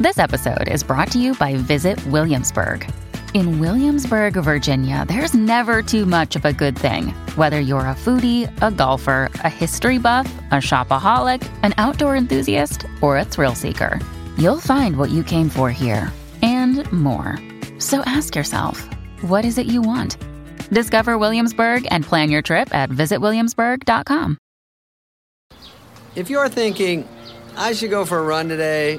This episode is brought to you by Visit Williamsburg. In Williamsburg, Virginia, there's never too much of a good thing. Whether you're a foodie, a golfer, a history buff, a shopaholic, an outdoor enthusiast, or a thrill seeker, you'll find what you came for here and more. So ask yourself, what is it you want? Discover Williamsburg and plan your trip at visitwilliamsburg.com. If you're thinking, I should go for a run today,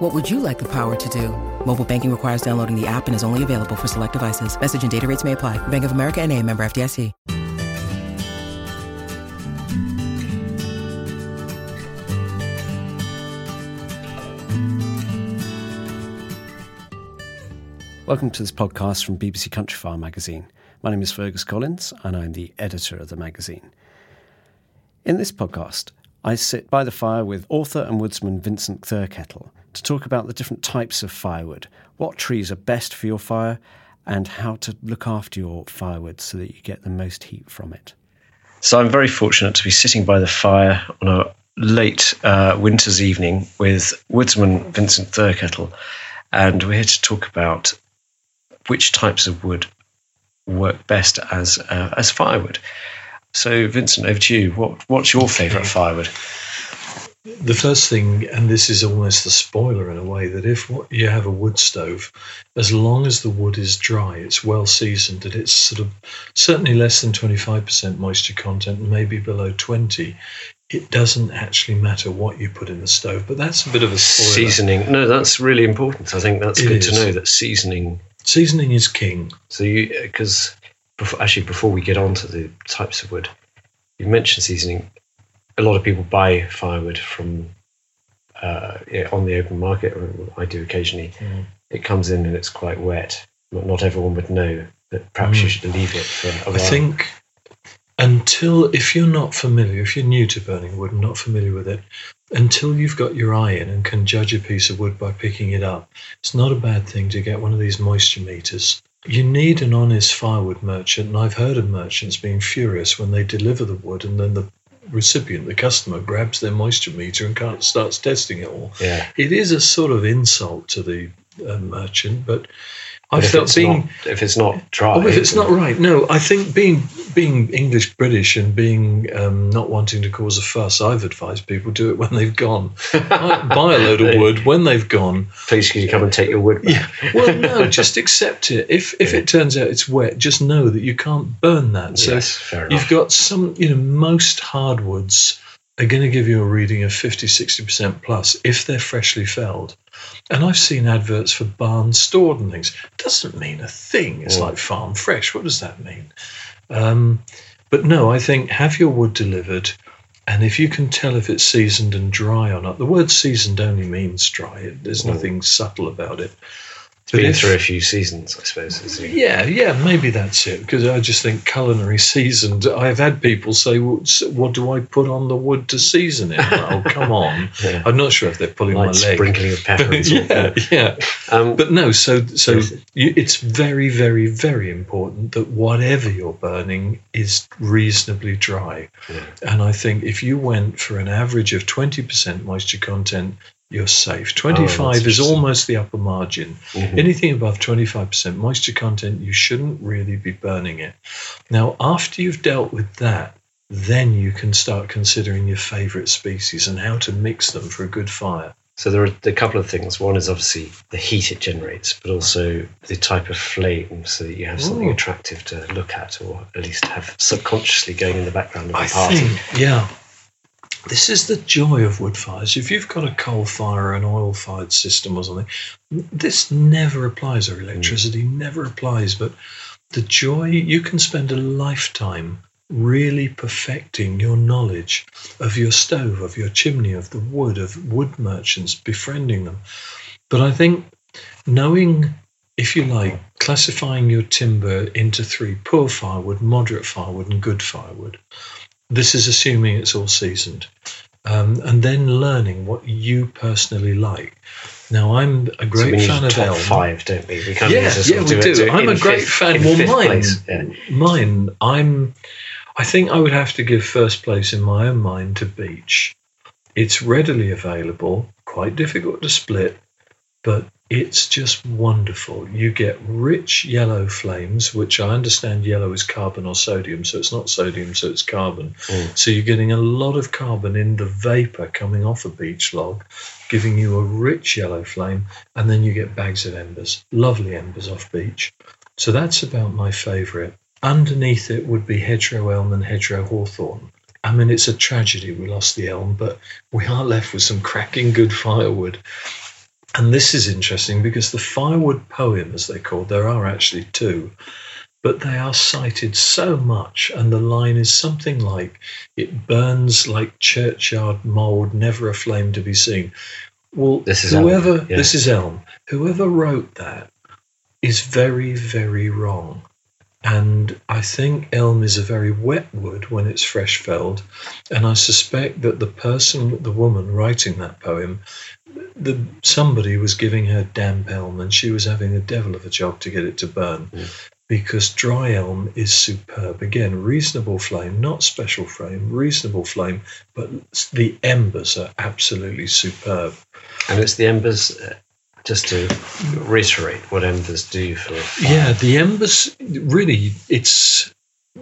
What would you like the power to do? Mobile banking requires downloading the app and is only available for select devices. Message and data rates may apply. Bank of America and a member FDIC. Welcome to this podcast from BBC Countryfile magazine. My name is Fergus Collins and I'm the editor of the magazine. In this podcast, I sit by the fire with author and woodsman Vincent Thurkettle to talk about the different types of firewood, what trees are best for your fire, and how to look after your firewood so that you get the most heat from it. So I'm very fortunate to be sitting by the fire on a late uh, winter's evening with woodsman Vincent Thurkettle, and we're here to talk about which types of wood work best as uh, as firewood. So, Vincent, over to you. What what's your favourite firewood? The first thing, and this is almost the spoiler in a way, that if you have a wood stove, as long as the wood is dry, it's well seasoned, and it's sort of certainly less than 25% moisture content, maybe below 20, it doesn't actually matter what you put in the stove. But that's a bit of a spoiler. Seasoning. No, that's really important. I think that's It good is. to know that seasoning. Seasoning is king. So, you because before, actually before we get on to the types of wood, you mentioned seasoning. A lot of people buy firewood from uh, on the open market, I do occasionally. Mm. It comes in and it's quite wet. Not, not everyone would know that perhaps you Mm. should leave it for a while. I think until, if you're not familiar, if you're new to burning wood and not familiar with it, until you've got your eye in and can judge a piece of wood by picking it up, it's not a bad thing to get one of these moisture meters. You need an honest firewood merchant, and I've heard of merchants being furious when they deliver the wood and then the recipient, the customer, grabs their moisture meter and can't, starts testing it all. yeah. It is a sort of insult to the uh, merchant, but I But if felt being not, if it's not dry, Oh, if it's not right, no. I think being being English British and being um, not wanting to cause a fuss, I've advised people do it when they've gone. buy, a load of wood when they've gone. please can you come and take your wood back? Yeah. Well, no, just accept it. If if it turns out it's wet, just know that you can't burn that. So yes, fair enough. you've got some, you know, most hardwoods are going to give you a reading of 50, 60% plus if they're freshly felled. And I've seen adverts for barn stored and things. Doesn't mean a thing. It's Mm. like farm fresh. What does that mean? Um, but no, I think have your wood delivered. And if you can tell if it's seasoned and dry or not, the word seasoned only means dry. There's Mm. nothing subtle about it. But been if- through a few seasons, I suppose. Yeah, yeah, maybe that's it. Because I just think culinary seasoned. I've had people say, well, "What do I put on the wood to season it?" oh, come on! Yeah. I'm not sure if they're pulling my leg. sprinkling of pepper yeah, yeah. Um, But no, so so you, it's very, very, very important that whatever you're burning is reasonably dry. Yeah. And I think if you went for an average of 20% moisture content, you're safe. 25 is Oh, interesting. almost the upper margin. Mhm. Anything above 25% moisture content, you shouldn't really be burning it. Now, after you've dealt with that, then you can start considering your favorite species and how to mix them for a good fire. So there are a couple of things. One is obviously the heat it generates, but also the type of flame, so that you have something Ooh. attractive to look at, or at least have subconsciously going in the background of a I party. think, yeah. This is the joy of wood fires. If you've got a coal fire or an oil fired system or something, this never applies, or electricity hmm. never applies. But the joy, you can spend a lifetime really perfecting your knowledge of your stove, of your chimney, of the wood, of wood merchants, befriending them. But I think knowing, if you like, classifying your timber into three poor firewood, moderate firewood, and good firewood. This is assuming it's all seasoned. Um, and then learning what you personally like. Now, I'm a So great need fan of top elm. five, don't we? We kind Yeah, of need to sort yeah, we do it do. I'm a great fifth- fan. Well, mine, yeah. mine, I'm. I think I would have to give first place in my own mind to beech. It's readily available, quite difficult to split, but it's just wonderful. You get rich yellow flames, which I understand yellow is carbon or sodium, so it's not sodium, so it's carbon. Mm. So you're getting a lot of carbon in the vapor coming off a beech log, giving you a rich yellow flame, and then you get bags of embers, lovely embers off beech. So that's about my favourite. Underneath it would be hedgerow elm and hedgerow hawthorn. I mean, it's a tragedy we lost the elm, but we are left with some cracking good firewood. And this is interesting because the firewood poem, as they're called, there are actually two, but they are cited so much, and the line is something like, It burns like churchyard mould, never a flame to be seen. Well, This is elm, whoever, yeah. this is elm. Whoever wrote that is very, very wrong. And I think elm is a very wet wood when it's fresh felled. And I suspect that the person, the woman writing that poem, the, somebody was giving her damp elm and she was having a devil of a job to get it to burn. Mm. Because dry elm is superb. Again, reasonable flame, not special flame, reasonable flame, but the embers are absolutely superb. And it's the embers, just to reiterate what embers do for. Yeah, the embers really it's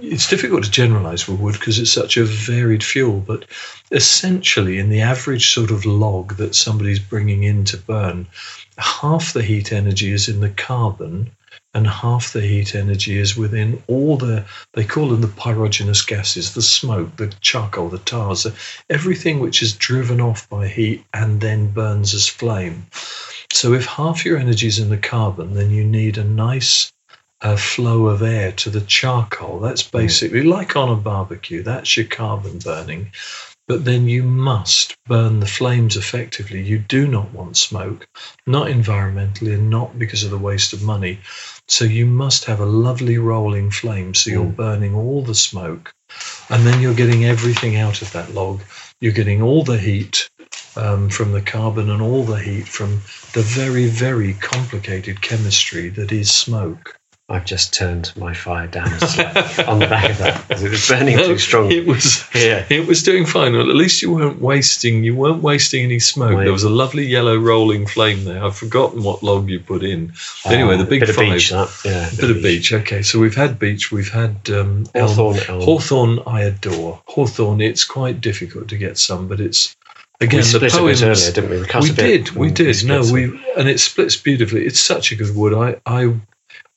it's difficult to generalize with wood because it's such a varied fuel, but essentially in the average sort of log that somebody's bringing in to burn, half the heat energy is in the carbon and half the heat energy is within all the they call them the pyrogenous gases, the smoke, the charcoal, the tars, everything which is driven off by heat and then burns as flame. So if half your energy is in the carbon, then you need a nice uh, flow of air to the charcoal. That's basically like on a barbecue. That's your carbon burning. But then you must burn the flames effectively. You do not want smoke, not environmentally and not because of the waste of money. So you must have a lovely rolling flame. So you're burning all the smoke and then you're getting everything out of that log. You're getting all the heat um, from the carbon and all the heat from the very, very complicated chemistry that is smoke. I've just turned my fire down on the back of that because it was burning too strong. It was, Yeah. it was doing fine. Well, at least you weren't wasting. You weren't wasting any smoke. There was a lovely yellow rolling flame there. I've forgotten what log you put in. Anyway, the big bit of five. beech, that, yeah, a bit of beech. Okay, so we've had beech. We've had um, Hawthorn, elm. Hawthorn, I adore. Hawthorn, it's quite difficult to get some, but it's again we the split poems. a bit earlier, didn't we? We, we did, we did. split No, we and it splits beautifully. It's such a good wood. I, I,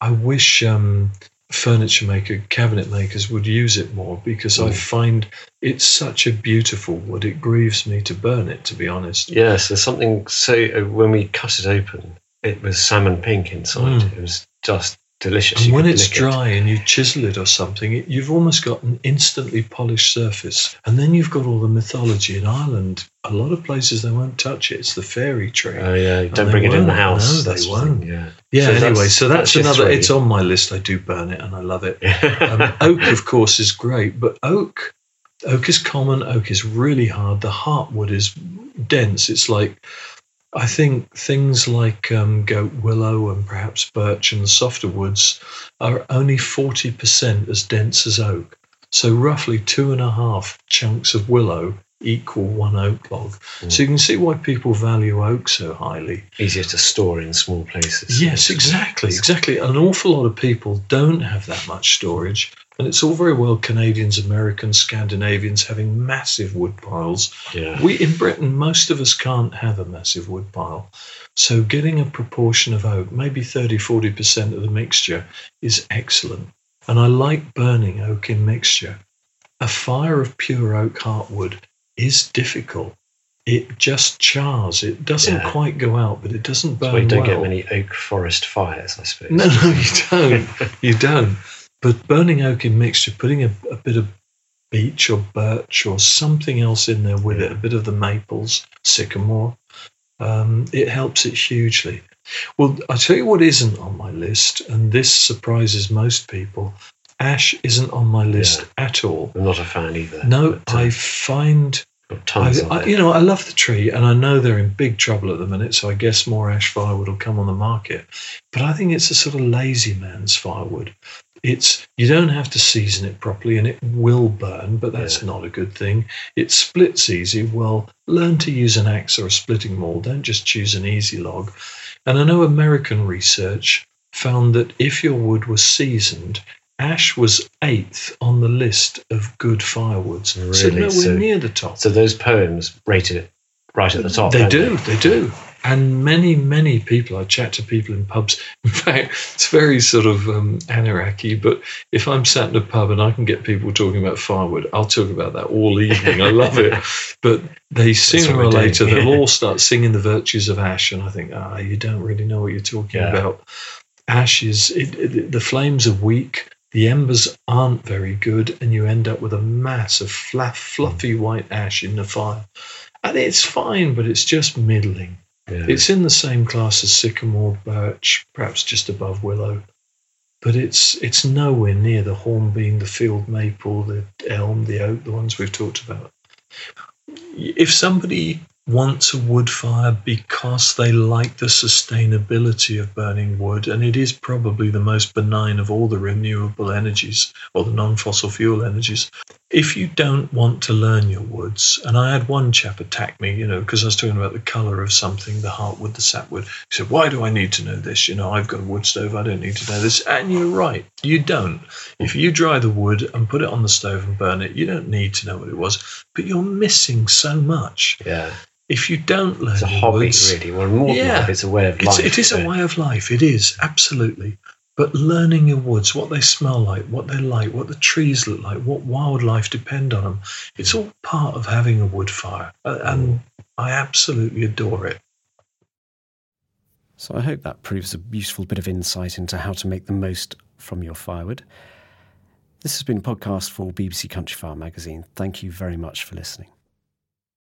I wish um, furniture maker, cabinet makers would use it more because I Mm. find it's such a beautiful wood. It grieves me to burn it, to be honest. Yes, there's something. So uh, when we cut it open, it was salmon pink inside. Mm. It was just delicious. And when it's lick it. dry and you chisel it or something, it, you've almost got an instantly polished surface. And then you've got all the mythology in Ireland. A lot of places they won't touch it. It's the fairy tree. Oh yeah, don't bring it in the house. No, they won't. thing, Yeah. yeah. So anyway, that's- so that's, that's another. It's on my list. I do burn it, and I love it. um, oak, of course, is great, but oak, oak is common. Oak is really hard. The heartwood is dense. It's like, I think things like um, goat willow and perhaps birch and the softer woods are only forty percent as dense as oak. So roughly two and a half chunks of willow equal one oak log. So you can see why people value oak so highly. Easier to store in small places. Yes, exactly, exactly. An awful lot of people don't have that much storage, and it's all very well Canadians, Americans, Scandinavians having massive wood piles. Yeah. We in Britain, most of us can't have a massive wood pile. So getting a proportion of oak, maybe 30, 40% of the mixture, is excellent. And I like burning oak in mixture. A fire of pure oak heartwood is difficult. It just chars. It doesn't Yeah. quite go out, but it doesn't burn why you don't well. get many oak forest fires, I suppose. No, no, you don't. you don't. But burning oak in mixture, putting a, a bit of beech or birch or something else in there with it, a bit of the maples, sycamore, um, it helps it hugely. Well, I'll tell you what isn't on my list, and this surprises most people. Ash isn't on my list Yeah. at all. I'm not a fan either. No, but, uh, I find I, I, you know, I love the tree, and I know they're in big trouble at the minute. So I guess more ash firewood will come on the market. But I think it's a sort of lazy man's firewood. It's you don't have to season it properly, and it will burn, but that's Yeah. not a good thing. It splits easy. Well, learn to use an axe or a splitting maul. Don't just choose an easy log. And I know American research found that if your wood was seasoned, ash was eighth on the list of good firewoods. So Really? nowhere So- near the top. So those poems rated it right at the top. They do, they do. And many, many people, I chat to people in pubs. In fact, it's very sort of um, anarchy, but if I'm sat in a pub and I can get people talking about firewood, I'll talk about that all evening. I love it. But they sooner or later, they'll all start singing the virtues of ash. And I think, ah, you don't really know what you're talking Yeah. about. Ash is, it, it, the flames are weak. The embers aren't very good, and you end up with a mass of flat, fluffy white ash in the fire. And it's fine, but it's just middling. Yeah. It's in the same class as sycamore, birch, perhaps just above willow, but it's it's nowhere near the hornbeam, the field maple, the elm, the oak, the ones we've talked about. If somebody wants a wood fire because they like the sustainability of burning wood, and it is probably the most benign of all the renewable energies or the non-fossil fuel energies, if you don't want to learn your woods, and I had one chap attack me, you know, because I was talking about the colour of something, the heartwood, the sapwood. He said, Why do I need to know this? You know, I've got a wood stove, I don't need to know this. And you're right, you don't. If you dry the wood and put it on the stove and burn it, you don't need to know what it was, but you're missing so much. yeah. If you don't learn It's a hobby, woods, really. Well, more than Yeah. it's a way of life. it is a so- way of life. It is absolutely. But learning your woods, what they smell like, what they like, what the trees look like, what wildlife depend on them, it's all part of having a wood fire, Uh, and I absolutely adore it. So I hope that proves a useful bit of insight into how to make the most from your firewood. This has been a podcast for BBC Countryfile magazine. Thank you very much for listening.